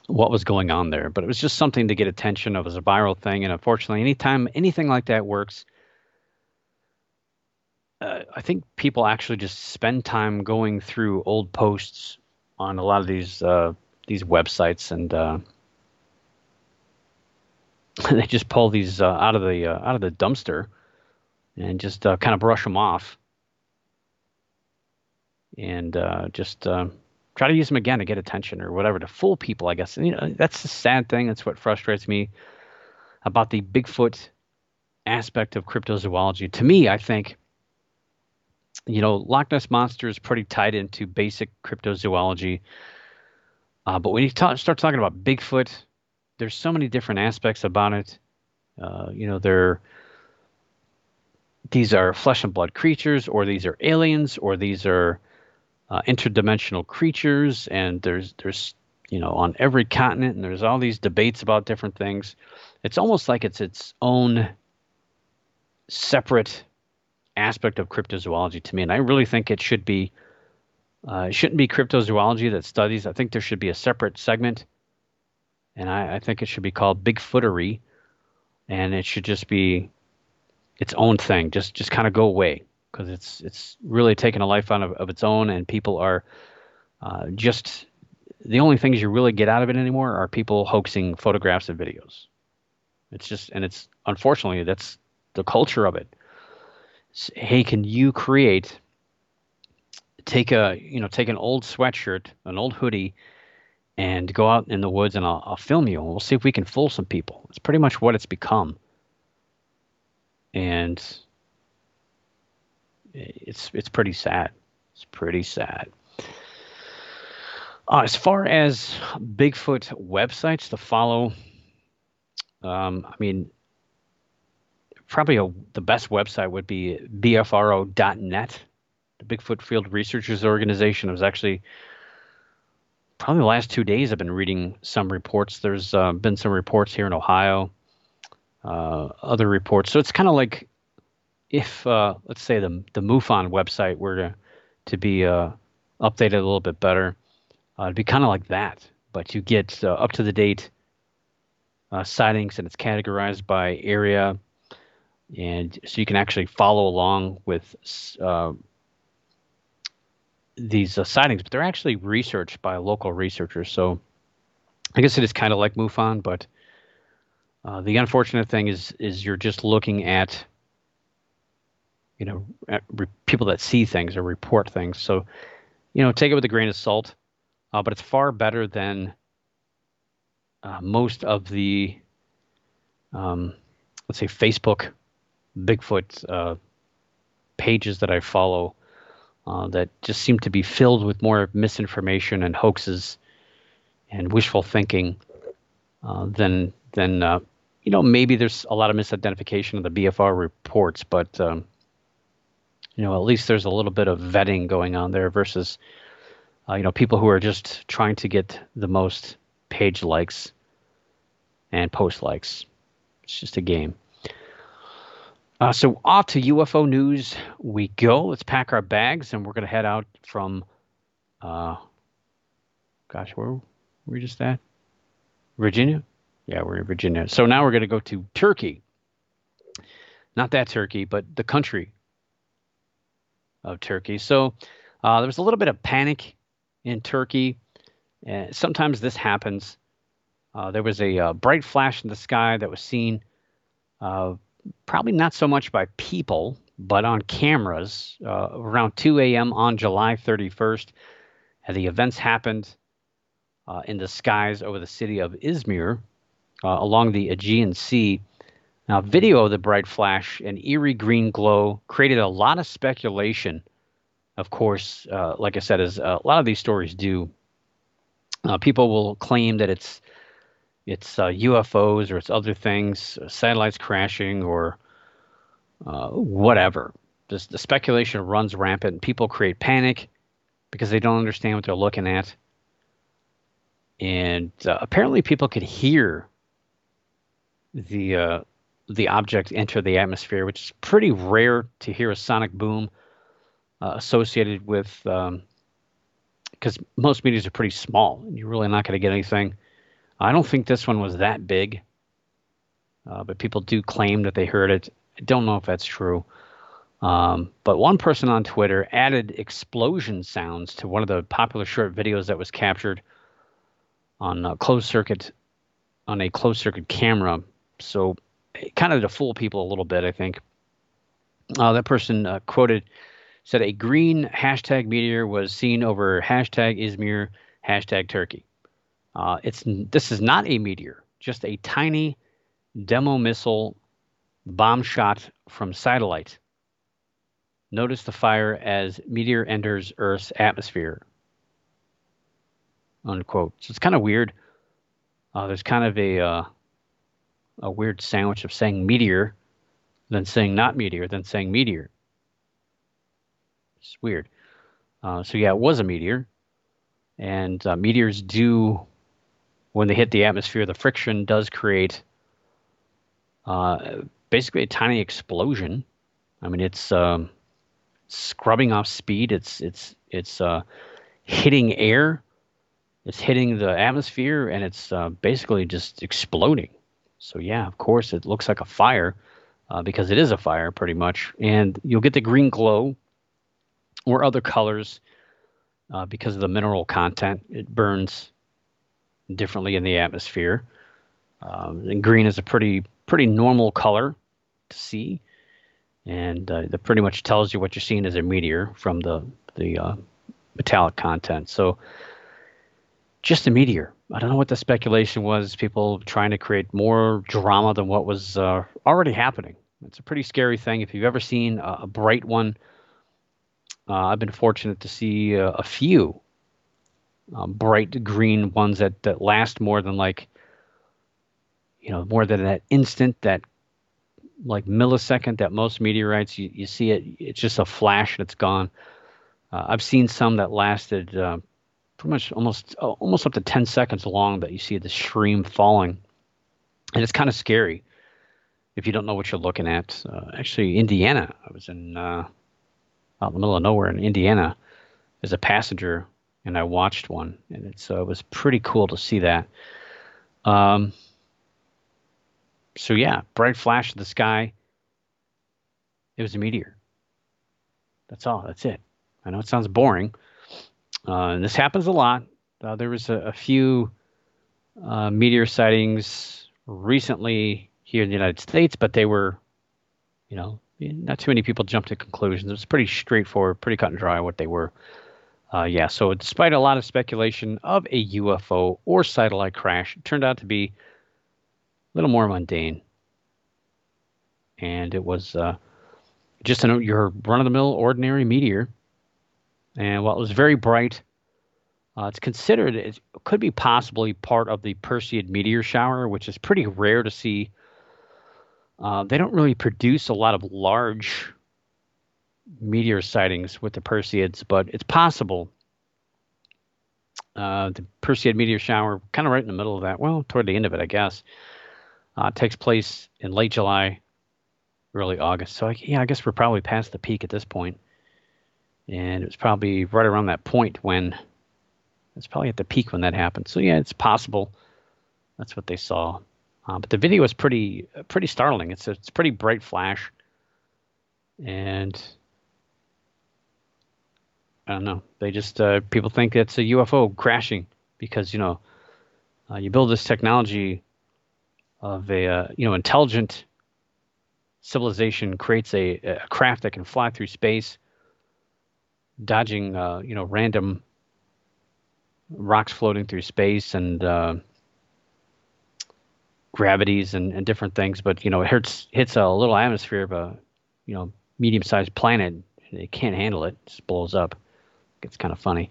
what was going on there. But it was just something to get attention. It was a viral thing, and unfortunately, anytime anything like that works, uh, I think people actually just spend time going through old posts on a lot of these uh, these websites, and uh, *laughs* they just pull these uh, out of the uh, out of the dumpster and just uh, kind of brush them off, and just try to use them again to get attention or whatever to fool people. I guess and, you know that's the sad thing. That's what frustrates me about the Bigfoot aspect of cryptozoology. To me, I think you know, Loch Ness Monster is pretty tied into basic cryptozoology. Uh, but when you talk, start talking about Bigfoot, there's so many different aspects about it. Uh, you know, they're these are flesh and blood creatures, or these are aliens, or these are uh, interdimensional creatures, and there's there's you know on every continent, and there's all these debates about different things. It's almost like it's its own separate aspect of cryptozoology to me, and I really think it should be. Uh, it shouldn't be cryptozoology that studies. I think there should be a separate segment, and I, I think it should be called Bigfootery, and it should just be its own thing. Just just kind of go away because it's it's really taken a life on of, of its own, and people are uh, just the only things you really get out of it anymore are people hoaxing photographs and videos. It's just and it's unfortunately that's the culture of it hey, can you create take a you know take an old sweatshirt, an old hoodie, and go out in the woods and I'll, I'll film you and we'll see if we can fool some people. It's pretty much what it's become, and it's it's pretty sad. It's pretty sad. Uh, as far as Bigfoot websites to follow, um, I mean, probably a, the best website would be bfro.net, the Bigfoot Field Researchers Organization. I was actually probably the last two days I've been reading some reports. There's uh, been some reports here in Ohio, uh, other reports. So it's kind of like if, uh, let's say, the the MUFON website were to to be uh, updated a little bit better, uh, it'd be kind of like that. But you get uh, up to the date sightings, and it's categorized by area and so you can actually follow along with uh, these uh, sightings, but they're actually researched by local researchers. So I guess it is kind of like MUFON, but uh, the unfortunate thing is is you're just looking at you know re- people that see things or report things. So you know take it with a grain of salt, uh, but it's far better than uh, most of the um, let's say Facebook Bigfoot uh, pages that I follow uh, that just seem to be filled with more misinformation and hoaxes and wishful thinking uh, than than uh, you know maybe there's a lot of misidentification of the BFR reports, but um, you know at least there's a little bit of vetting going on there versus uh, you know people who are just trying to get the most page likes and post likes. It's just a game. Uh, so off to UFO news we go. Let's pack our bags and we're going to head out from, uh, gosh, where were we just at? Virginia? Yeah, we're in Virginia. So now we're going to go to Turkey. Not that Turkey, but the country of Turkey. So uh, there was a little bit of panic in Turkey. Sometimes this happens. Uh, there was a uh, bright flash in the sky that was seen probably not so much by people, but on cameras uh, around 2 a.m. on July 31st. And the events happened uh, in the skies over the city of Izmir uh, along the Aegean Sea. Now, video of the bright flash and eerie green glow created a lot of speculation. Of course, uh, like I said, as a lot of these stories do, uh, people will claim that it's it's uh, UFOs or it's other things, uh, satellites crashing or uh, whatever. Just the speculation runs rampant. People create panic because they don't understand what they're looking at. And uh, apparently, people could hear the uh, the object enter the atmosphere, which is pretty rare to hear a sonic boom uh, associated with. because um, most meteors are pretty small, and you're really not going to get anything I don't think this one was that big, uh, but people do claim that they heard it. I don't know if that's true. Um, but one person on Twitter added explosion sounds to one of the popular short videos that was captured on a closed circuit on a closed circuit camera. So kind of to fool people a little bit, I think. Uh, that person uh, quoted said a green hashtag meteor was seen over hashtag Izmir hashtag Turkey. Uh, it's this is not a meteor, just a tiny demo missile bomb shot from satellite. Notice the fire as meteor enters Earth's atmosphere. Unquote. So it's kind of weird. Uh, there's kind of a uh, a weird sandwich of saying meteor, then saying not meteor, then saying meteor. It's weird. Uh, so yeah, it was a meteor, and uh, meteors do, when they hit the atmosphere, the friction does create uh, basically a tiny explosion. I mean, it's um, scrubbing off speed. It's it's it's uh, hitting air. It's hitting the atmosphere, and it's uh, basically just exploding. So yeah, of course, it looks like a fire uh, because it is a fire, pretty much. And you'll get the green glow or other colors uh, because of the mineral content. It burns differently in the atmosphere. Um, and green is a pretty pretty normal color to see, and uh, that pretty much tells you what you're seeing as a meteor from the the uh, metallic content. So just a meteor. I don't know what the speculation was. People trying to create more drama than what was uh, already happening. It's a pretty scary thing. If you've ever seen a, a bright one uh, I've been fortunate to see a few um, bright green ones that, that last more than like, you know, more than that instant, that like millisecond that most meteorites, you, you see it, it's just a flash and it's gone. Uh, I've seen some that lasted uh, pretty much almost uh, almost up to 10 seconds long that you see the stream falling. And it's kind of scary if you don't know what you're looking at. Uh, actually, Indiana, I was in out in the middle of nowhere in Indiana as a passenger, and I watched one, and it's uh, it was pretty cool to see that. Um, so yeah, bright flash of the sky. It was a meteor. That's all. That's it. I know it sounds boring, uh, and this happens a lot. Uh, there was a, a few uh, meteor sightings recently here in the United States, but they were, you know, not too many people jumped to conclusions. It was pretty straightforward, pretty cut and dry what they were. Uh, yeah, so despite a lot of speculation of a UFO or satellite crash, it turned out to be a little more mundane. And it was uh, just an, your run of the mill ordinary meteor. And while it was very bright, uh, it's considered, it could be possibly part of the Perseid meteor shower, which is pretty rare to see uh, they don't really produce a lot of large meteor sightings with the Perseids, but it's possible. Uh, the Perseid meteor shower, kind of right in the middle of that, well, toward the end of it, I guess, uh, takes place in late July, early August. So, yeah, I guess we're probably past the peak at this point. And it was probably right around that point when it's probably at the peak when that happened. So, yeah, it's possible. That's what they saw. Uh, but the video is pretty pretty startling. It's a, it's a pretty bright flash, and I don't know. They just uh, people think it's a UFO crashing because you know uh, you build this technology of a uh, you know intelligent civilization creates a, a, craft that can fly through space, dodging uh, you know random rocks floating through space and uh, gravities and, and different things, but you know, it hits hits a little atmosphere of a you know medium sized planet, it can't handle it. it just blows up. It's kind of funny.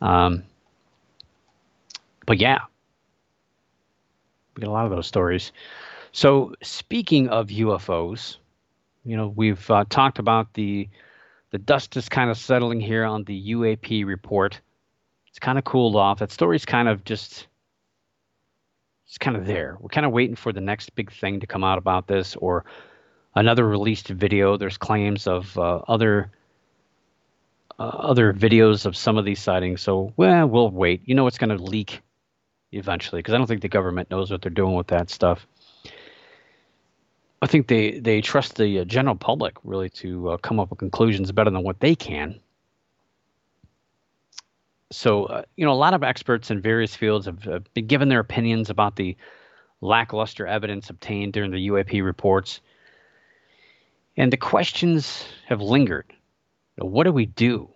Um, but yeah, we get a lot of those stories. So speaking of UFOs, you know, we've uh, talked about the the dust is kind of settling here on the UAP report. It's kind of cooled off. That story's kind of just it's kind of there. We're kind of waiting for the next big thing to come out about this or another released video. There's claims of uh, other uh, other videos of some of these sightings. So, well, we'll wait. You know, it's going to leak eventually because I don't think the government knows what they're doing with that stuff. I think they they trust the uh, general public really to uh, come up with conclusions better than what they can. So, uh, you know, a lot of experts in various fields have, have been given their opinions about the lackluster evidence obtained during the UAP reports. And the questions have lingered. Know, what do we do?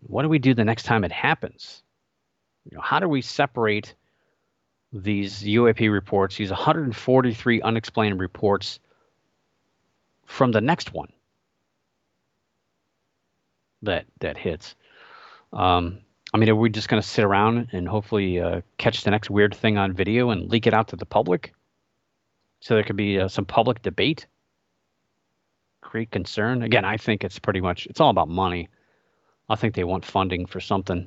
What do we do the next time it happens? You know, how do we separate these UAP reports, these 143 unexplained reports, from the next one that that hits? Um, I mean, are we just going to sit around and hopefully uh, catch the next weird thing on video and leak it out to the public, so there could be uh, some public debate, concern? Again, I think it's pretty much it's all about money. I think they want funding for something,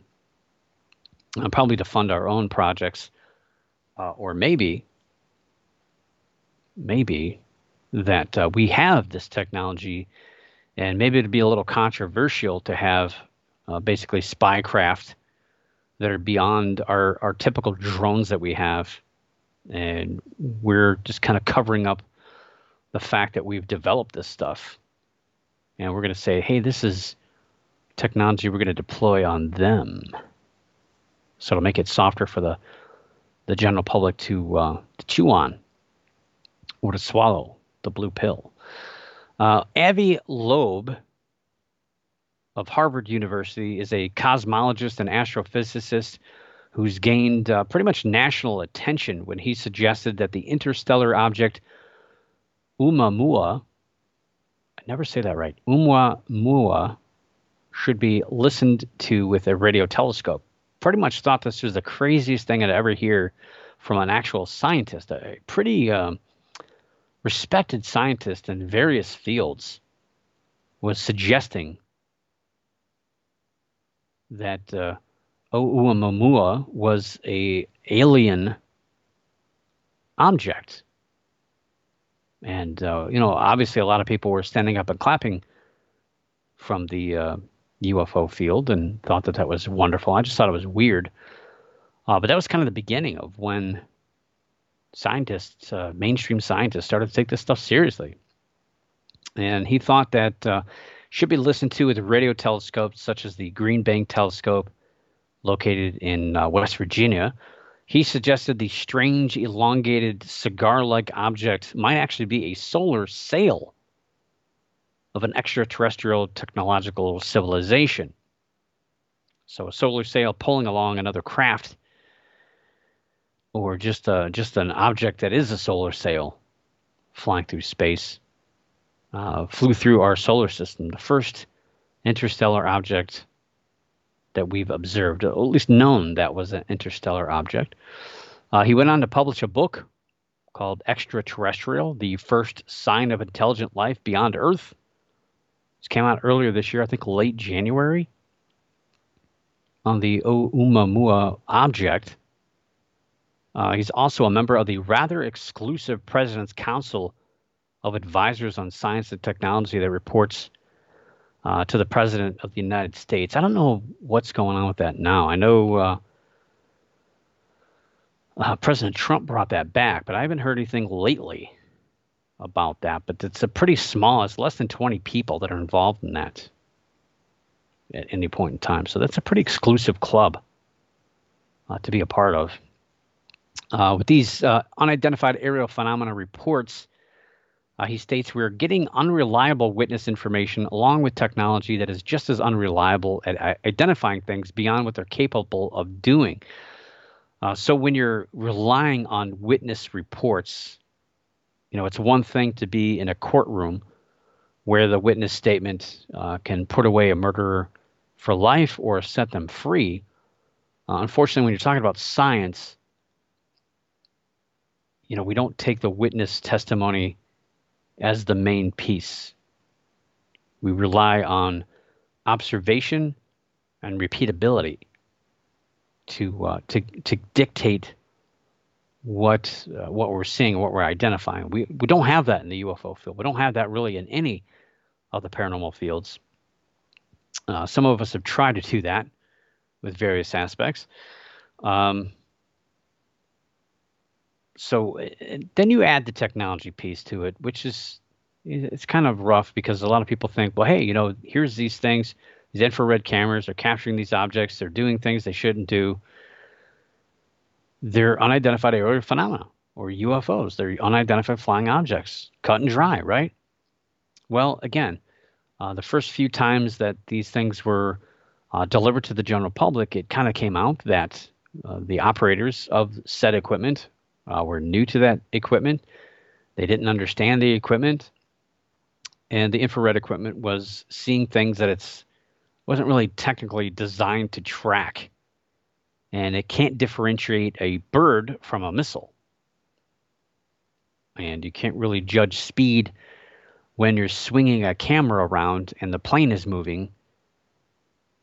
uh, probably to fund our own projects, uh, or maybe, maybe that uh, we have this technology, and maybe it'd be a little controversial to have uh, basically spycraft that are beyond our, our typical drones that we have. And we're just kind of covering up the fact that we've developed this stuff. And we're going to say, hey, this is technology we're going to deploy on them. So it'll make it softer for the, the general public to, uh, to chew on or to swallow the blue pill. Uh, Avi Loeb of Harvard University is a cosmologist and astrophysicist who's gained uh, pretty much national attention when he suggested that the interstellar object Oumuamua, I never say that right, Oumuamua, should be listened to with a radio telescope. Pretty much thought this was the craziest thing I'd ever hear from an actual scientist, a pretty um, respected scientist in various fields, was suggesting that uh, Oumuamua was a alien object. And, uh, you know, obviously a lot of people were standing up and clapping from the uh, UFO field and thought that that was wonderful. I just thought it was weird. Uh, but that was kind of the beginning of when scientists, uh, mainstream scientists, started to take this stuff seriously. And he thought that uh, should be listened to with radio telescopes such as the Green Bank Telescope located in uh, West Virginia. He suggested the strange, elongated, cigar like object might actually be a solar sail of an extraterrestrial technological civilization. So, a solar sail pulling along another craft, or just, a, just an object that is a solar sail flying through space uh, flew through our solar system, the first interstellar object that we've observed, or at least known that was an interstellar object. Uh, he went on to publish a book called Extraterrestrial, the first sign of intelligent life beyond Earth. This came out earlier this year, I think late January, on the Oumuamua object. Uh, he's also a member of the rather exclusive President's Council of advisors on science and technology that reports uh, to the president of the United States. I don't know what's going on with that now. I know uh, uh, President Trump brought that back, but I haven't heard anything lately about that. But it's a pretty small, it's less than 20 people that are involved in that at any point in time. So that's a pretty exclusive club uh, to be a part of. Uh, with these unidentified aerial phenomena reports, uh, he states we're getting unreliable witness information along with technology that is just as unreliable at identifying things beyond what they're capable of doing. Uh, so when you're relying on witness reports, you know, it's one thing to be in a courtroom where the witness statement uh, can put away a murderer for life or set them free. Uh, unfortunately, when you're talking about science, you know, we don't take the witness testimony as the main piece. We rely on observation and repeatability to uh, to to dictate what uh, what we're seeing, what we're identifying. We we don't have that in the UFO field. We don't have that really in any of the paranormal fields. Uh, some of us have tried to do that with various aspects. Um, so uh, then you add the technology piece to it, which is it's kind of rough because a lot of people think, well, hey, you know, here's these things, these infrared cameras are capturing these objects, they're doing things they shouldn't do. They're unidentified aerial phenomena or UFOs. They're unidentified flying objects, cut and dry, right? Well, again, uh, the first few times that these things were uh, delivered to the general public, it kind of came out that uh, the operators of said equipment uh, were new to that equipment. They didn't understand the equipment, and the infrared equipment was seeing things that it's wasn't really technically designed to track, and it can't differentiate a bird from a missile, and you can't really judge speed when you're swinging a camera around and the plane is moving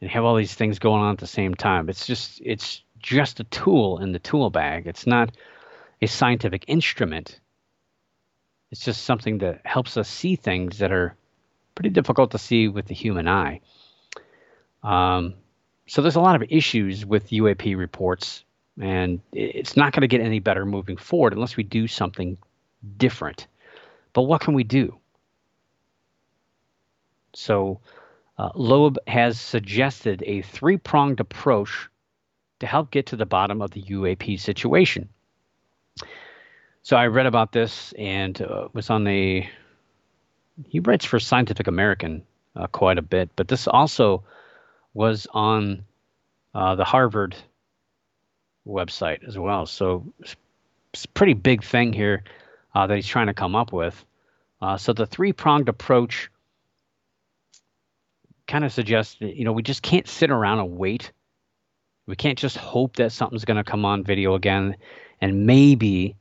and have all these things going on at the same time. It's just it's just a tool in the tool bag. It's not a scientific instrument. It's just something that helps us see things that are pretty difficult to see with the human eye. Um, so there's a lot of issues with UAP reports, and it's not going to get any better moving forward unless we do something different. But what can we do? So, uh, Loeb has suggested a three pronged approach to help get to the bottom of the UAP situation. So, I read about this and uh, was on the. He writes for Scientific American uh, quite a bit, but this also was on uh, the Harvard website as well. So, it's a pretty big thing here uh, that he's trying to come up with. Uh, so, the three pronged approach kind of suggests that you know we just can't sit around and wait. We can't just hope that something's going to come on video again, and maybe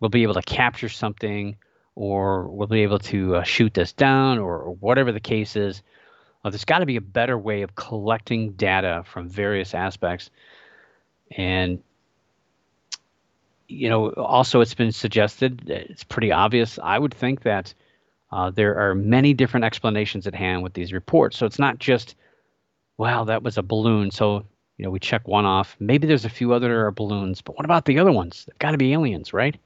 we'll be able to capture something, or we'll be able to uh, shoot this down, or, or, whatever the case is. Uh, there's got to be a better way of collecting data from various aspects, and you know, also it's been suggested. It's pretty obvious. I would think that uh, there are many different explanations at hand with these reports. So it's not just, well, that was a balloon. So, you know, we check one off. Maybe there's a few other balloons, but what about the other ones? They've got to be aliens, right?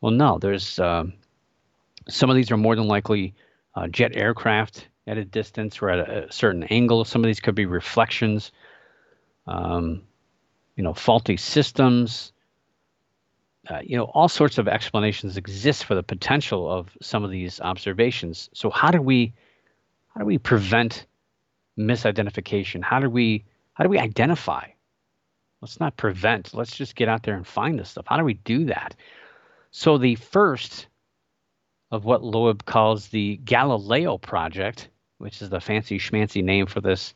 Well, no, there's um, some of these are more than likely uh, jet aircraft at a distance or at a, a, certain angle. Some of these could be reflections, um, you know, faulty systems, uh, you know, all sorts of explanations exist for the potential of some of these observations. So how do we how do we prevent misidentification? How do we how do we identify? Let's not prevent. Let's just get out there and find this stuff. How do we do that? So the first of what Loeb calls the Galileo project, which is the fancy schmancy name for this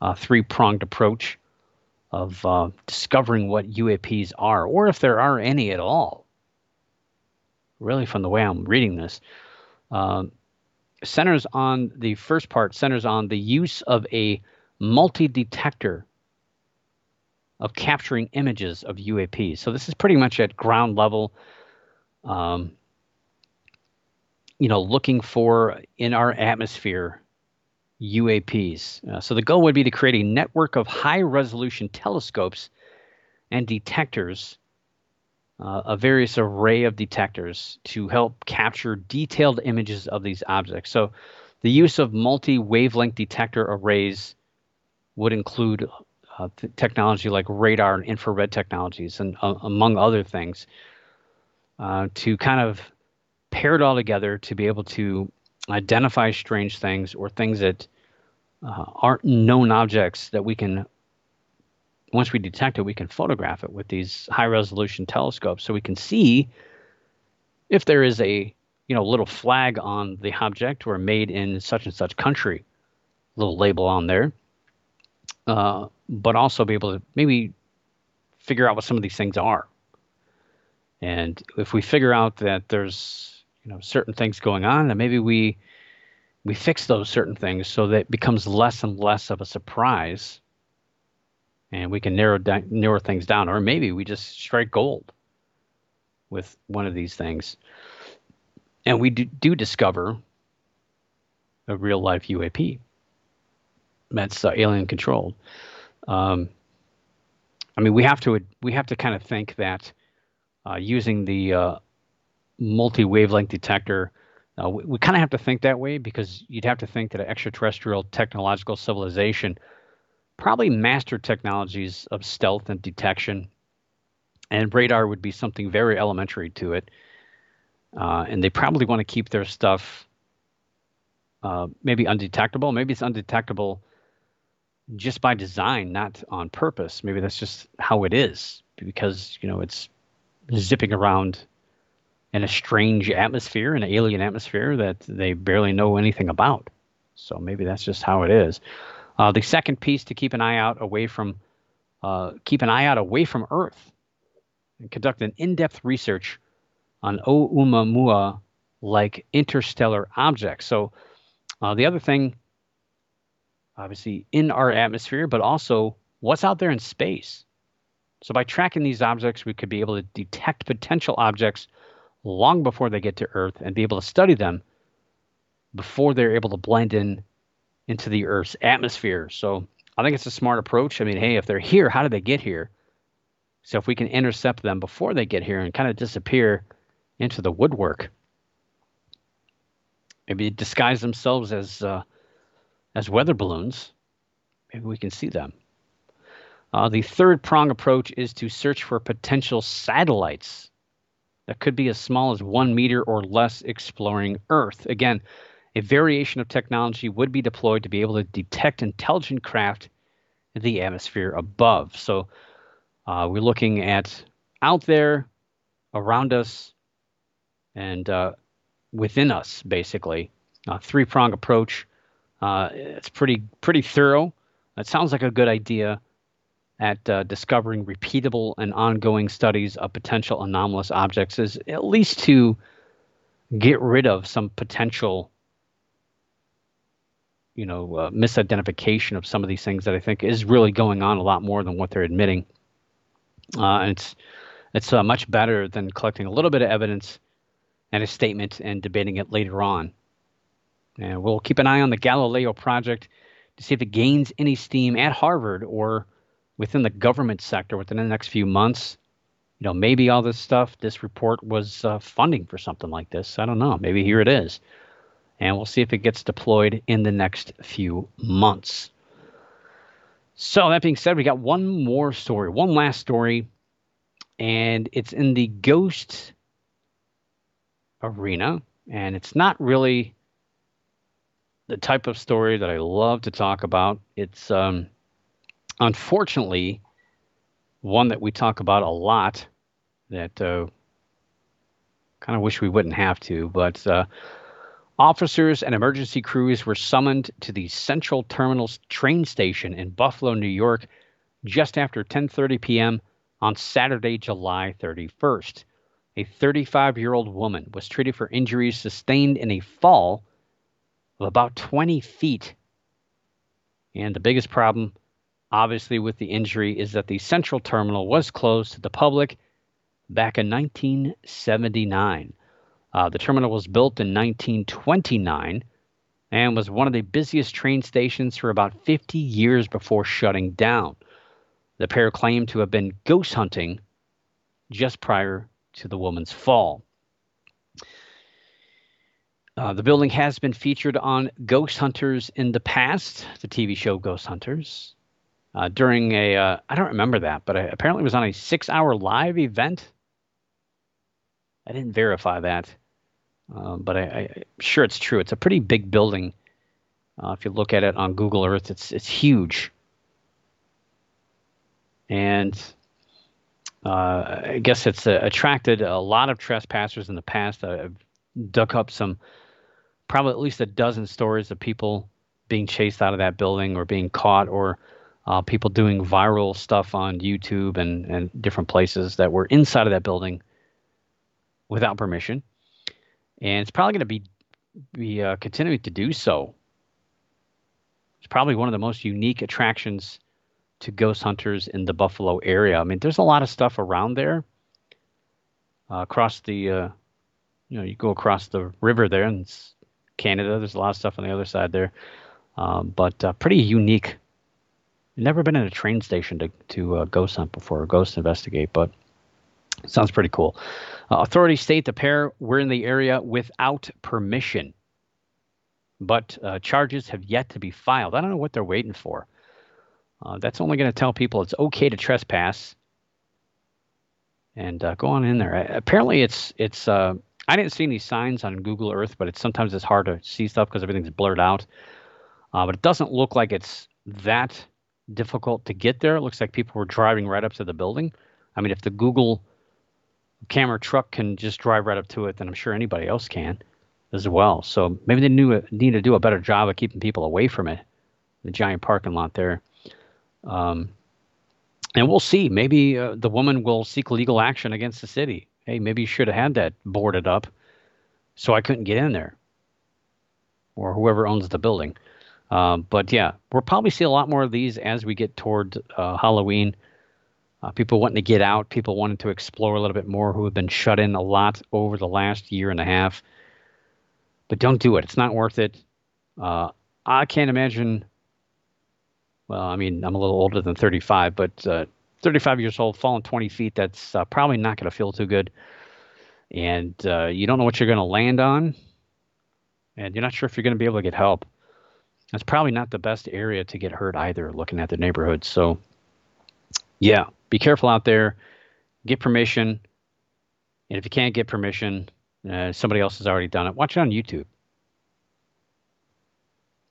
uh, three pronged approach, of uh, discovering what UAPs are, or if there are any at all. Really, from the way I'm reading this, uh, centers on the first part centers on the use of a multi-detector of capturing images of UAPs. So this is pretty much at ground level. Um, you know, looking for in our atmosphere UAPs. Uh, so the goal would be to create a network of high resolution telescopes and detectors, uh, a various array of detectors to help capture detailed images of these objects. So the use of multi wavelength detector arrays would include uh, technology like radar and infrared technologies, and uh, among other things, uh, to kind of pair it all together to be able to identify strange things or things that uh, aren't known objects that we can once we detect it we can photograph it with these high resolution telescopes so we can see if there is a you know little flag on the object or made in such and such country. Little label on there. Uh, but also be able to maybe figure out what some of these things are and if we figure out that there's you know certain things going on, and maybe we we fix those certain things so that it becomes less and less of a surprise, and we can narrow down, narrow things down, or maybe we just strike gold with one of these things, and we do, do discover a real life UAP that's uh, alien controlled. Um, I mean, we have to we have to kind of think that using the uh, multi wavelength detector. Uh, we, we kind of have to think that way because you'd have to think that an extraterrestrial technological civilization probably mastered technologies of stealth and detection, and radar would be something very elementary to it. Uh, and they probably want to keep their stuff uh, maybe undetectable. Maybe it's undetectable just by design, not on purpose. Maybe that's just how it is because you know it's zipping around in a strange atmosphere, an alien atmosphere that they barely know anything about. So maybe that's just how it is. Uh, the second piece to keep an eye out away from uh, keep an eye out away from Earth and conduct an in-depth research on Oumuamua like interstellar objects. So uh, the other thing, obviously, in our atmosphere, but also what's out there in space. So by tracking these objects, we could be able to detect potential objects long before they get to Earth and be able to study them before they're able to blend in into the Earth's atmosphere. So I think it's a smart approach. I mean, hey, if they're here, how did they get here? So if we can intercept them before they get here and kind of disappear into the woodwork, maybe disguise themselves as uh, as weather balloons, maybe we can see them. Uh, the third prong approach is to search for potential satellites that could be as small as one meter or less exploring Earth. Again, a variation of technology would be deployed to be able to detect intelligent craft in the atmosphere above. So uh, we're looking at out there, around us, and uh, within us, basically. A three prong approach. Uh, it's pretty pretty thorough. It sounds like a good idea at uh, discovering repeatable and ongoing studies of potential anomalous objects is at least to get rid of some potential you know uh, misidentification of some of these things that I think is really going on a lot more than what they're admitting. Uh, it's it's uh, much better than collecting a little bit of evidence and a statement and debating it later on. And we'll keep an eye on the Galileo project to see if it gains any steam at Harvard or within the government sector within the next few months. You know, maybe all this stuff, this report was uh, funding for something like this. I don't know. Maybe here it is. And we'll see if it gets deployed in the next few months. So, that being said, we got one more story, one last story, and it's in the ghost arena. And it's not really the type of story that I love to talk about. It's, um, unfortunately, one that we talk about a lot that uh, kind of wish we wouldn't have to, but uh, officers and emergency crews were summoned to the Central Terminals train station in Buffalo, New York, just after 10:30 p.m. on Saturday, July 31st. A 35-year-old woman was treated for injuries sustained in a fall of about 20 feet. And the biggest problem obviously, with the injury, is that the central terminal was closed to the public back in 1979. Uh, the terminal was built in 1929 and was one of the busiest train stations for about 50 years before shutting down. The pair claimed to have been ghost hunting just prior to the woman's fall. Uh, the building has been featured on Ghost Hunters in the past, the TV show Ghost Hunters uh, during a uh, I don't remember that, but I, apparently it was on a six-hour live event. I didn't verify that, um, but I, am sure it's true. It's a pretty big building. Uh, if you look at it on Google Earth, it's it's huge, and uh, I guess it's uh, attracted a lot of trespassers in the past. I've dug up some, probably at least a dozen stories of people being chased out of that building or being caught or uh, people doing viral stuff on YouTube and, and different places that were inside of that building without permission. And it's probably going to be, be uh, continuing to do so. It's probably one of the most unique attractions to ghost hunters in the Buffalo area. I mean, there's a lot of stuff around there. Uh, across the, uh, you know, you go across the river there, it's Canada. There's a lot of stuff on the other side there, um, but uh, pretty unique never been in a train station to to uh, ghost hunt before or ghost investigate, but Sounds pretty cool. Uh, authorities state the pair were in the area without permission, but uh, charges have yet to be filed. I don't know what they're waiting for. Uh, that's only going to tell people it's okay to trespass and uh, go on in there. Apparently, it's it's. Uh, I didn't see any signs on Google Earth, but it's sometimes it's hard to see stuff because everything's blurred out. But it doesn't look like it's that difficult to get there. It looks like people were driving right up to the building. I mean, if the Google camera truck can just drive right up to it, then I'm sure anybody else can as well. So maybe they knew, need to do a better job of keeping people away from it, the giant parking lot there. Um, and we'll see. Maybe uh, the woman will seek legal action against the city. Hey, maybe you should have had that boarded up so I couldn't get in there or whoever owns the building. Um, but yeah, we'll probably see a lot more of these as we get toward uh, Halloween. Uh, people wanting to get out, people wanting to explore a little bit more who have been shut in a lot over the last year and a half. But don't do it. It's not worth it. Uh, I can't imagine. Well, I mean, I'm a little older than 35, but uh, 35 years old, falling 20 feet, that's uh, probably not going to feel too good. And uh, you don't know what you're going to land on. And you're not sure if you're going to be able to get help. That's probably not the best area to get hurt either, looking at the neighborhood. So, yeah, be careful out there. Get permission. And if you can't get permission, uh, somebody else has already done it. Watch it on YouTube.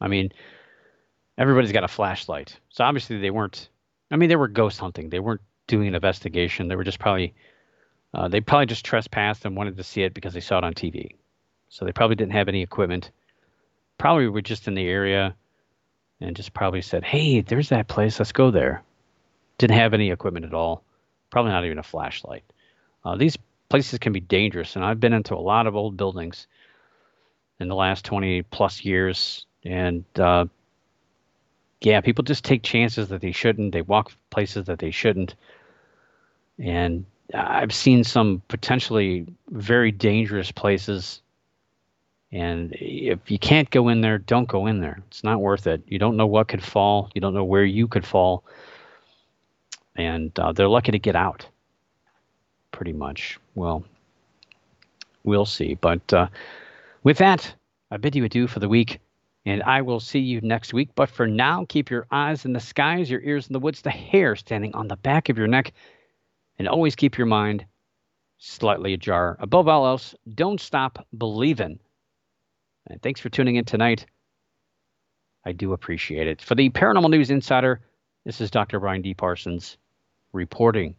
I mean, everybody's got a flashlight. So obviously they weren't, I mean, they were ghost hunting. They weren't doing an investigation. They were just probably, uh, they probably just trespassed and wanted to see it because they saw it on TV. So they probably didn't have any equipment probably were just in the area and just probably said, "Hey, there's that place. Let's go there." Didn't have any equipment at all. Probably not even a flashlight. Uh, these places can be dangerous, and I've been into a lot of old buildings in the last 20 plus years, and uh, yeah, people just take chances that they shouldn't. They walk places that they shouldn't, and I've seen some potentially very dangerous places and if you can't go in there, don't go in there. It's not worth it. You don't know what could fall. You don't know where you could fall. And uh, they're lucky to get out, pretty much. Well, we'll see. But uh, with that, I bid you adieu for the week. And I will see you next week. But for now, keep your eyes in the skies, your ears in the woods, the hair standing on the back of your neck. And always keep your mind slightly ajar. Above all else, don't stop believing and thanks for tuning in tonight. I do appreciate it. For the Paranormal News Insider, this is Dr. Brian D. Parsons reporting